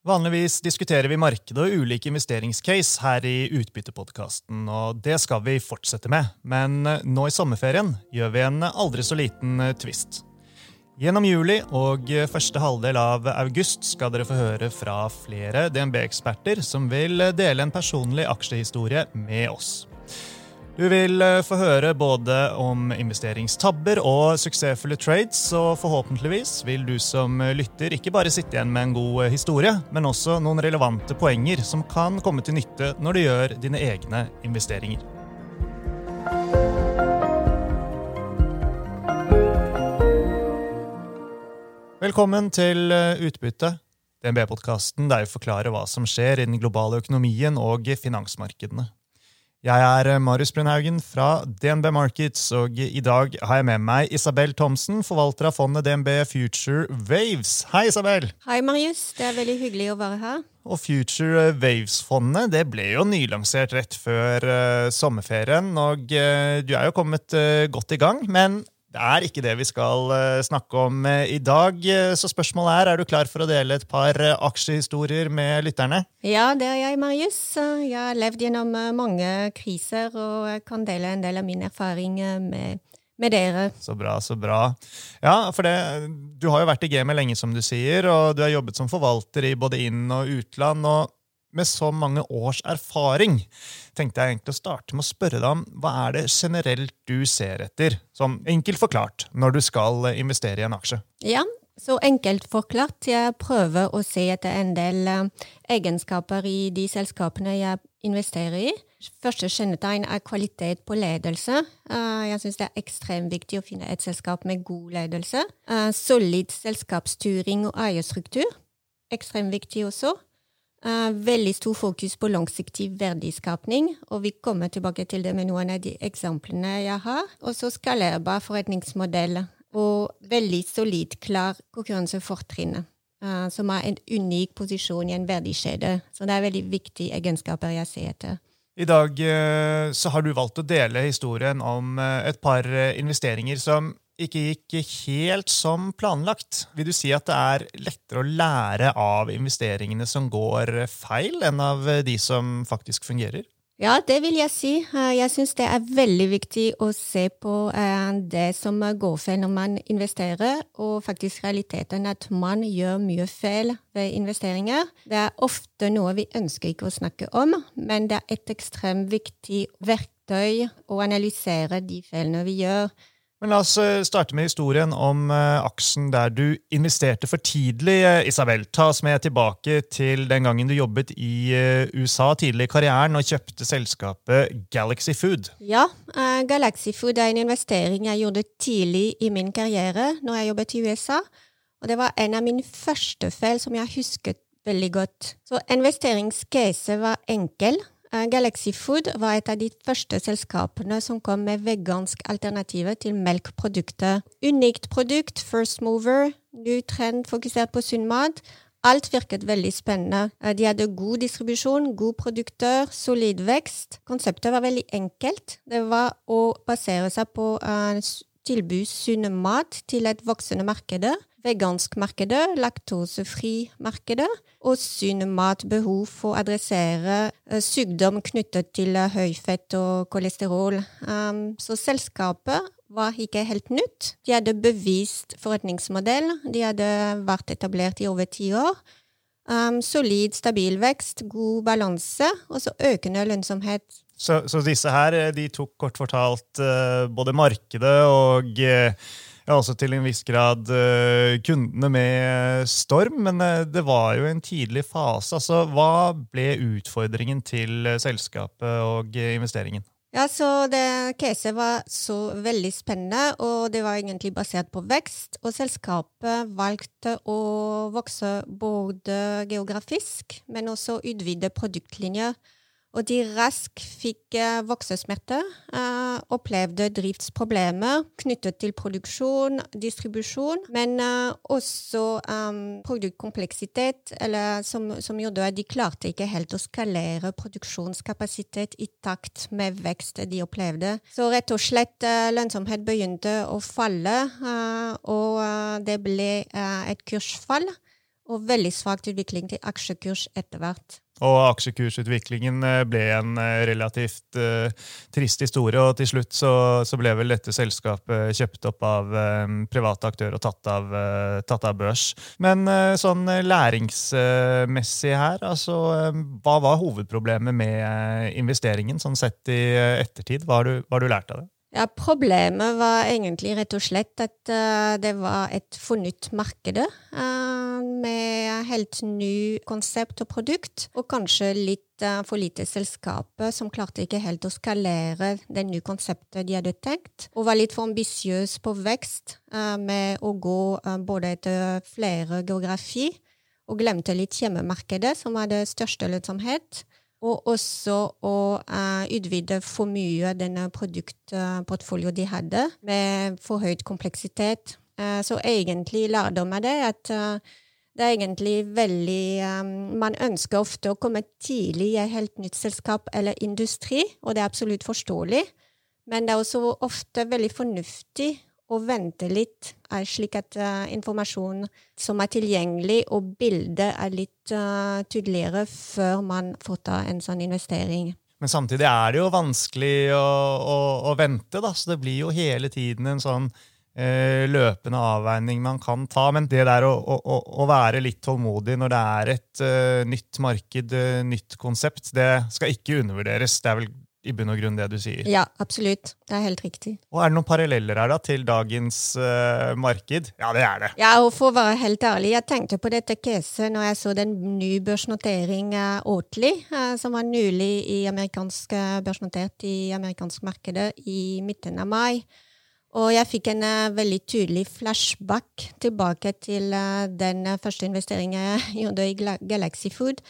Vanligvis diskuterer vi markedet og ulike investeringscase her i Utbyttepodkasten, og det skal vi fortsette med. Men nå i sommerferien gjør vi en aldri så liten twist. Gjennom juli og første halvdel av august skal dere få høre fra flere DNB-eksperter som vil dele en personlig aksjehistorie med oss. Du vil eh, få høre både om investeringstabber og suksessfulle trades, og forhåpentligvis vil du som lytter ikke bare sitte igjen med en god eh, historie, men også noen relevante poenger som kan komme til nytte når du gjør dine egne investeringer. Velkommen til eh, Utbytte, DNB-podkasten der vi forklarer hva som skjer i den globale økonomien og finansmarkedene. Jeg er eh, Marius Brunhaugen fra DNB Markets, og i dag har jeg med meg Isabel Thomsen, forvalter av fondet DNB Future Waves. Hei, Isabel! Hei, Marius. Det er veldig hyggelig å være her. Og Future Waves-fondet det ble jo nylansert rett før uh, sommerferien, og uh, du er jo kommet uh, godt i gang. Men det er ikke det vi skal eh, snakke om eh, i dag. Eh, så spørsmålet er, er du klar for å dele et par aksjehistorier med lytterne? Ja, det er jeg, Marius. Jeg har levd gjennom mange kriser og jeg kan dele en del av min erfaring med, med dere. Så bra, så bra. Ja, for det, Du har jo vært i gamet lenge, som du sier, og du har jobbet som forvalter i både inn- og utland. og med så mange års erfaring, tenkte jeg egentlig å starte med å spørre deg om hva er det generelt du ser etter, som enkelt forklart, når du skal investere i en aksje? Ja, så enkelt forklart. Jeg prøver å se etter en del eh, egenskaper i de selskapene jeg investerer i. Første kjennetegn er kvalitet på ledelse. Eh, jeg syns det er ekstremt viktig å finne et selskap med god ledelse. Eh, solid selskapsstyring og eierstruktur. Ekstremt viktig også. Uh, veldig stor fokus på langsiktig verdiskapning, og vi kommer tilbake til det med noen av de eksemplene jeg har. Og så skalerbar forretningsmodell og veldig solid, klar konkurransefortrinn. Uh, som har en unik posisjon i en verdikjede. Så det er veldig viktige egenskaper jeg ser etter. I dag uh, så har du valgt å dele historien om et par investeringer som ikke gikk helt som planlagt. Vil du si at det er lettere å lære av investeringene som går feil, enn av de som faktisk fungerer? Ja, det vil jeg si. Eh, jeg syns det er veldig viktig å se på eh, det som går feil når man investerer, og faktisk realiteten at man gjør mye feil ved investeringer. Det er ofte noe vi ønsker ikke å snakke om, men det er et ekstremt viktig verktøy å analysere de feilene vi gjør. Men La oss eh, starte med historien om aksen aksjen der du investerte for tidlig. Uh, Isabel, ta oss med tilbake til den gangen du jobbet i USA tidlig i karrieren og kjøpte selskapet Galaxy Food. Ja, Galaxy Food er en investering jeg gjorde tidlig i min karriere når jeg jobbet i USA. Og det var en av mine første feil som jeg husket veldig godt. Så investeringscase var enkel. Eh, Galaxy Food var et av de første selskapene som kom med vegansk alternativer til melkprodukter. Unikt produkt, first mover, ny trend fokusert på sunn mat. Alt virket veldig spennende. Eh, de hadde god distribusjon, gode produkter, solid vekst. Konseptet var veldig enkelt. Det var å basere seg på uh, tilby sunn mat til et voksende marked vegansk markedet, laktosefri markedet og mat for å adressere uh, sykdom knyttet til uh, høyfett og kolesterol. Um, så selskapet var ikke helt nytt. De hadde bevist forretningsmodell. De hadde vært etablert i over ti år. Um, solid, stabil vekst, god balanse og så økende lønnsomhet. Så, så, disse her eh, de tok kort fortalt både markedet og ja, også til en viss grad uh, kundene med storm, men uh, det var jo en tidlig fase. Altså, hva ble utfordringen til selskapet og investeringen? Ja, så det Caset var så veldig spennende, og det var egentlig basert på vekst. Og selskapet valgte å vokse både geografisk, men også utvide produktlinjer. Og de raskt fikk uh, voksesmerter, uh, opplevde driftsproblemer knyttet til produksjon, distribusjon, men uh, også um, produktkompleksitet, eller som, som, gjorde at de klarte ikke helt å skalere produksjonskapasitet i takt med vekst de opplevde. Så rett og slett lønnsomhet begynte å falle, og det ble et kursfall. og veldig svak utvikling til aksjekurs etter hvert. Og aksjekursutviklingen eh, ble en eh, relativt uh, trist historie, og til slutt så, så, ble vel dette selskapet kjøpt opp av um, private aktører og tatt av, uh, tatt av børs. Men uh, sånn læringsmessig her, altså hva var hovedproblemet med investeringen, sånn sett i ettertid? Hva har du, hva har du lært av det? Ja, Problemet var egentlig rett og slett at uh, det var et fornytt marked uh, med helt ny konsept og produkt, og kanskje litt uh, for lite selskaper som klarte ikke helt å skalere det nye konseptet de hadde tenkt, og var litt for ambisiøs på vekst med å gå både etter flere geografi, og glemte litt hjemmemarkedet, som var det største lønnsomhet og også å uh, utvide for mye denne produktportfolioen de hadde, med for høyt kompleksitet. Uh, så egentlig lærdom av det at uh, det er egentlig veldig um, Man ønsker ofte å komme tidlig i et helt nytt selskap eller industri, og det er absolutt forståelig, men det er også ofte veldig fornuftig og vente litt, er slik at uh, informasjon som er tilgjengelig, og bildet er litt uh, tydeligere før man får ta en sånn investering. Men samtidig er det jo vanskelig å, å, å vente, da, så det blir jo hele tiden en sånn uh, løpende avveining man kan ta. Men det der å, å, å være litt tålmodig når det er et nytt marked, nytt konsept, det skal ikke undervurderes. Det er vel i bunn og grunn det du sier. Ja, absolutt. Det er helt riktig. Og Er det noen paralleller her da til dagens uh, marked? Ja, det er det. Ja, og For å være helt ærlig, jeg tenkte på dette caset når jeg så den nye børsnoteringen Oatly, uh, som var nylig i amerikansk, uh, børsnotert i amerikansk markedet i midten av mai. Og jeg fikk en uh, veldig tydelig flashback tilbake til uh, den første investeringen jeg gjorde i Galaxy Food.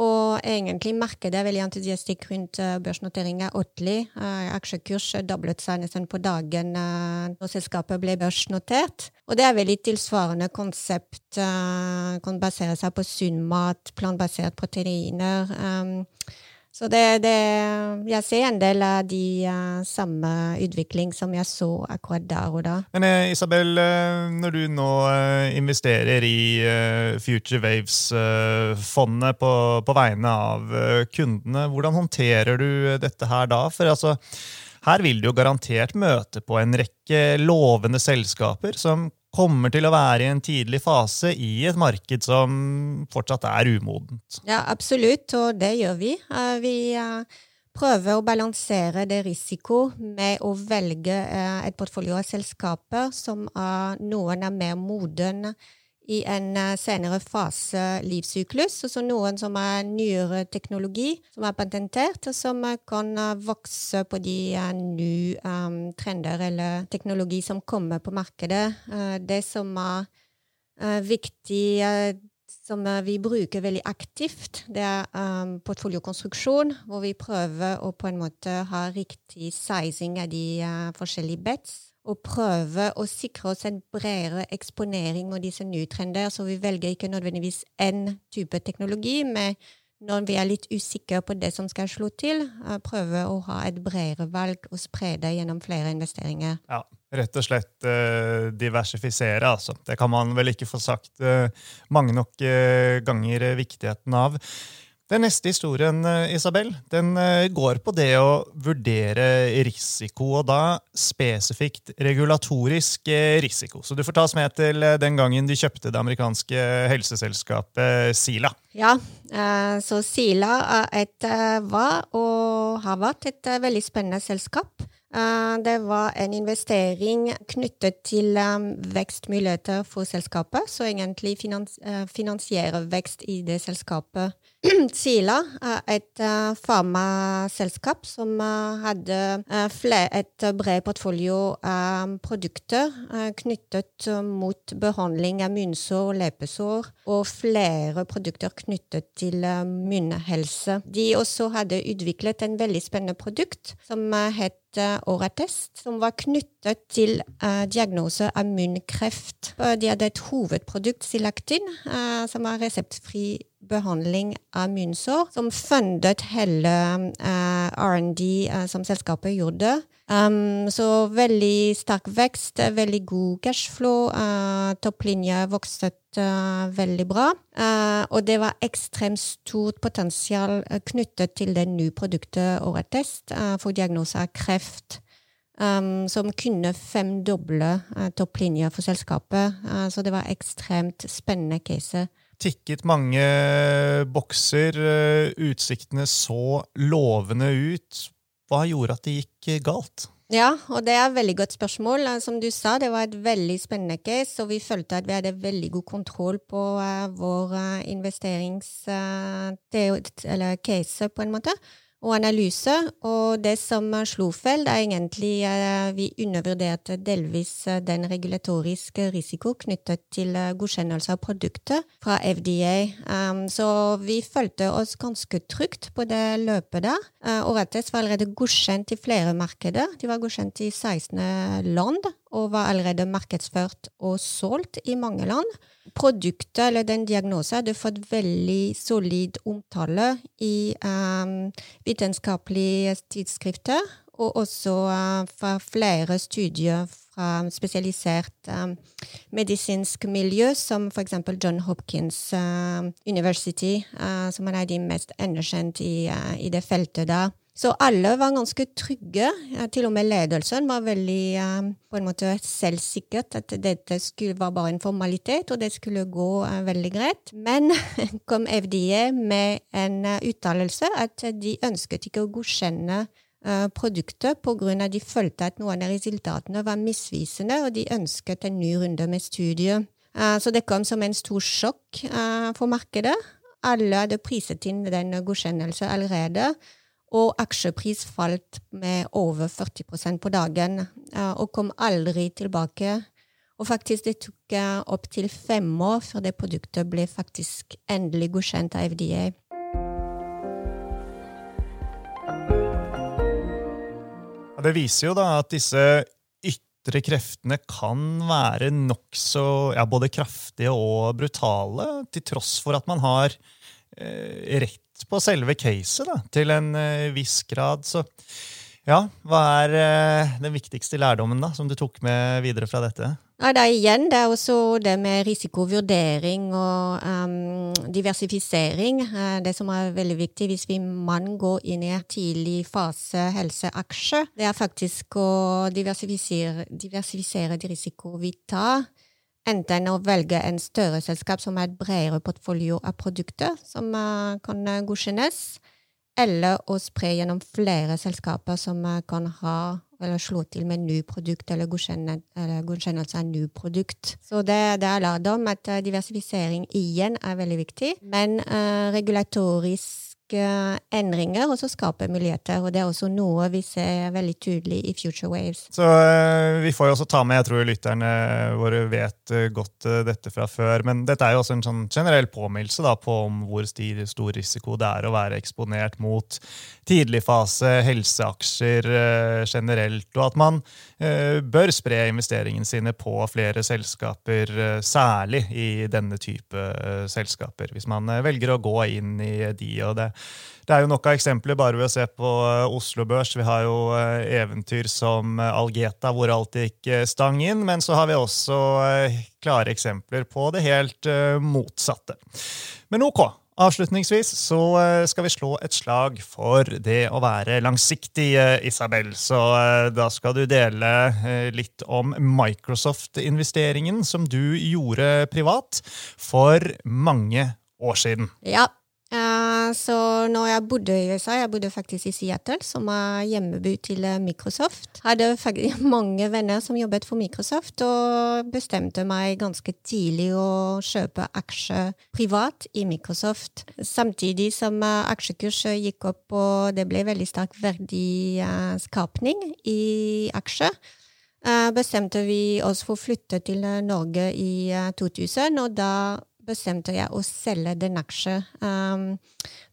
Og egentlig markedet er veldig entusiastisk rundt børsnotering av Oatly. Uh, aksjekurs doblet seg nesten på dagen uh, selskapet ble børsnotert. Og det er veldig tilsvarende konsept. Kan basere seg på sunn mat, plantbasert proteiner. Så det, det, jeg ser en del av de uh, samme utvikling som jeg så akkurat der og da. Men eh, Isabel, eh, når du nå eh, investerer i eh, Future Waves-fondet eh, på, på, vegne av kundene, hvordan håndterer du dette her da? For altså, her vil du jo garantert møte på en rekke lovende selskaper som kommer til å være i en tidlig fase i et marked som fortsatt er umodent. Ja, absolutt, og det gjør vi. Eh, vi eh, prøver å balansere det risiko med å velge eh, et portfolio av selskaper som noen er mer moden i en eh, senere fase livssyklus. Og så noen som er nyere teknologi, som er patentert, og som eh, kan eh, vokse på de nye um, trender eller teknologi som kommer på markedet. Uh, det som er uh, viktig uh, som vi bruker veldig aktivt, det er um, portfoliokonstruksjon, hvor vi prøver å på en måte ha riktig sizing av de forskjellige bets og prøve å sikre oss en bredere eksponering av disse nye trender. Så vi velger ikke nødvendigvis én type teknologi, men når vi er litt usikre på det som skal slå til, eh, prøve å ha et bredere valg og spre det gjennom flere investeringer. Ja, Rett og slett uh, diversifisere, altså. Det kan man vel ikke få sagt uh, mange nok ganger viktigheten av. Den neste historien, eh, Isabel, den eh, går på det å vurdere risiko, og da spesifikt regulatorisk eh, risiko. Så du får ta oss med til den gangen de kjøpte det amerikanske helseselskapet Sila. Ja, så Sila et, var og har vært et veldig spennende selskap. Det var en investering knyttet til vekstmuligheter for selskapet, så egentlig finansiere vekst i det selskapet Sila er et uh, farmaselskap som uh, hadde uh, et bred portfolio av produkter knyttet mot behandling av munnsår og lepesår, og flere produkter knyttet til munnhelse. De også hadde utviklet en veldig spennende produkt som het åretest, som var knyttet til diagnose av munnkreft. De hadde et hovedprodukt, Silaktin, som var reseptfri behandling av munnsår, som fundet hele uh, R&D som selskapet gjorde. Um, så veldig sterk vekst, veldig god cashflow. Uh, Topplinja vokste uh, veldig bra. Uh, og det var ekstremt stort potensial knyttet til det nye produktet Åretest for diagnose av kreft. Um, som kunne femdoble uh, topplinja for selskapet. Uh, så det var ekstremt spennende case. Tikket mange bokser. Utsiktene så lovende ut. Hva gjorde at det gikk galt? Ja, og det er et veldig godt spørsmål. Som du sa, det var et veldig spennende case, og vi følte at vi hadde veldig god kontroll på uh, vår uh, investerings-case, uh, på en måte og analyse. Og det som slo feil, er egentlig at vi undervurderte delvis den regulatoriske risiko knyttet til godkjennelse av produktet fra FDA. Um, så vi følte oss ganske trygt på det løpet der. Oretes var allerede godkjent i flere markeder. De var godkjent i 16 land og var allerede markedsført og solgt i mange land. Produktet, eller den diagnosen, hadde fått veldig solid omtale i um, vitenskapelige tidsskrifter, og også uh, fra flere studier fra spesialisert um, medisinsk miljø, som f.eks. John Hopkins uh, University, uh, som er de mest anerkjent i, i det feltet der. Så alle var ganske trygge. Til og med ledelsen var veldig um, på en måte selvsikkert at dette skulle, var bare en formalitet, og det skulle gå uh, veldig greit. Men kom FDA med en uh, uttalelse at de ønsket ikke å godkjenne produktet pga. de følte at noen av resultatene var misvisende, og de ønsket en ny runde med studiet. Så det kom som en stor sjokk for markedet. Alle hadde priset inn den godkjennelsen allerede. Og aksjepris falt med over 40% på dagen, eh, og kom aldri tilbake. Og faktisk, det tok eh, opptil fem år før det produktet ble faktisk endelig godkjent av FDA. Det viser jo da at disse ytre kreftene kan være nokså ja, både kraftige og brutale, til tross for at man har eh, rett på selve caset, da, til en uh, viss grad. Så ja, hva er uh, den viktigste lærdommen da, som du tok med videre fra dette? Ja, det igjen det er også det med risikovurdering og um, diversifisering. Uh, det som er veldig viktig hvis vi man går inn i en tidlig fase helseaksje, det er faktisk å diversifisere, diversifisere de risiko vi tar enten å velge en større selskap som har et bredere portfolio av produkter som uh, kan uh, godkjennes, eller å spre gjennom flere selskaper som uh, kan ha eller slå til med ny produkt eller, eller godkjennelse av ny produkt. Så det, det er lærdom at diversifisering igjen er veldig viktig, men regulatorisk endringer og så skape muligheter. og Det er også noe vi ser veldig tydelig i Future Waves. Så uh, Vi får jo også ta med, jeg tror lytterne våre vet uh, godt uh, dette fra før, men dette er jo også en sånn generell påminnelse da, på om hvor stor risiko det er å være eksponert mot tidligfase helseaksjer generelt, og at man bør spre investeringene sine på flere selskaper, særlig i denne type selskaper, hvis man velger å gå inn i de. og det det er jo nok av eksempler bare ved å se på eh, Oslo Børs. Vi har jo eh, eventyr som eh, Algeta, hvor alt gikk stang inn. Men så har vi også klare eksempler på det helt motsatte. Men ok. Avslutningsvis så skal vi slå et slag for det å være langsiktig, Isabel. Så da skal du dele litt om Microsoft-investeringen som du gjorde privat for mange år siden. Ja, så når jeg bodde i USA, jeg bodde faktisk i Seattle, som er hjemmeby til eh, Microsoft, hadde faktisk mange venner som jobbet for Microsoft, og bestemte meg ganske tidlig å kjøpe aksjer privat i Microsoft. Samtidig som uh, aksjekurset gikk opp, og det ble veldig sterk verdiskapning i aksjer. Uh, bestemte vi oss for å flytte til Norge i 2000, og da bestemte jeg å selge den aksjen. Um,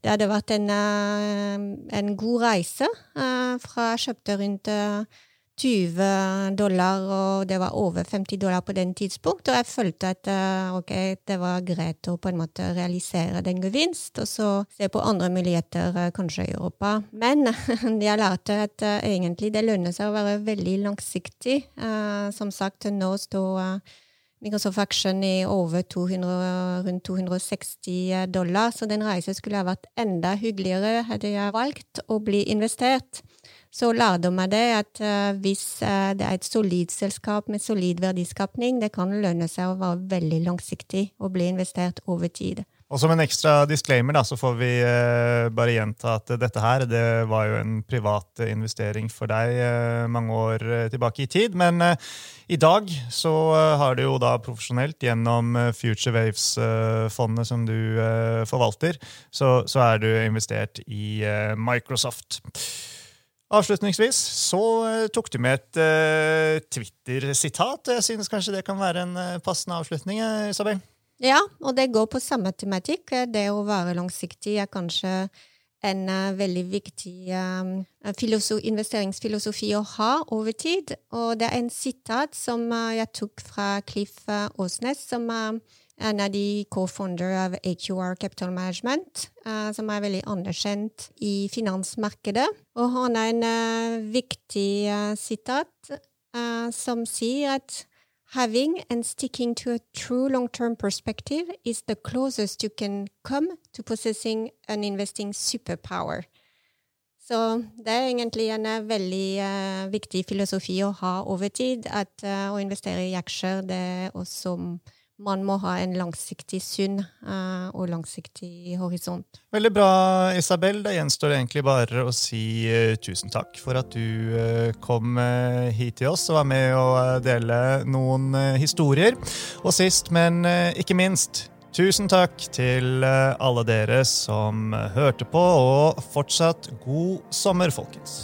det hadde vært en, uh, en god reise uh, fra jeg kjøpte rundt uh, 20 dollar, og det var over 50 dollar på den tidspunkt. Og jeg følte at uh, ok, det var greit å på en måte realisere den gevinst, og så se på andre muligheter, uh, kanskje i Europa. Men jeg lærte at uh, egentlig det lønner seg å være veldig langsiktig. som sagt, nå står Microsoft Action i over 200, rundt 260 dollar, så den reisen skulle ha vært enda hyggeligere hadde jeg valgt å bli investert så lærdom er det at uh, hvis uh, det er et solid selskap med solid verdiskapning, det kan lønne seg å være veldig langsiktig og bli investert over tid. Og Som en ekstra disclaimer da, så får vi uh, bare gjenta at dette her det var jo en privat investering for deg mange år tilbake i tid. Men i dag så har du jo da profesjonelt gjennom Future Waves-fondet som du forvalter, så, så, er du investert i Microsoft. Avslutningsvis så tok du med et Twitter-sitat. Jeg synes kanskje det kan være en passende avslutning. Isabel? Ja, og det går på samme tematikk. Det å være langsiktig er kanskje en veldig viktig um, investeringsfilosofi å ha over tid. Og det er en sitat som jeg tok fra Cliff Åsnes, som er en av de co-founder av AQR Capital Management, som er veldig anerkjent i finansmarkedet. Og han har en viktig sitat som sier at Having and sticking to a true long-term perspective is the closest you can come to possessing an investing superpower. Så det er egentlig en veldig viktig filosofi å ha over tid, at å investere i aksjer det er også man må ha en langsiktig syn uh, og langsiktig horisont. Veldig bra, Isabel. Da gjenstår det egentlig bare å si uh, tusen takk for at du uh, kom hit til oss og var med å dele noen historier. Og sist, men ikke minst, tusen takk til alle dere som hørte på, og fortsatt god sommer, folkens.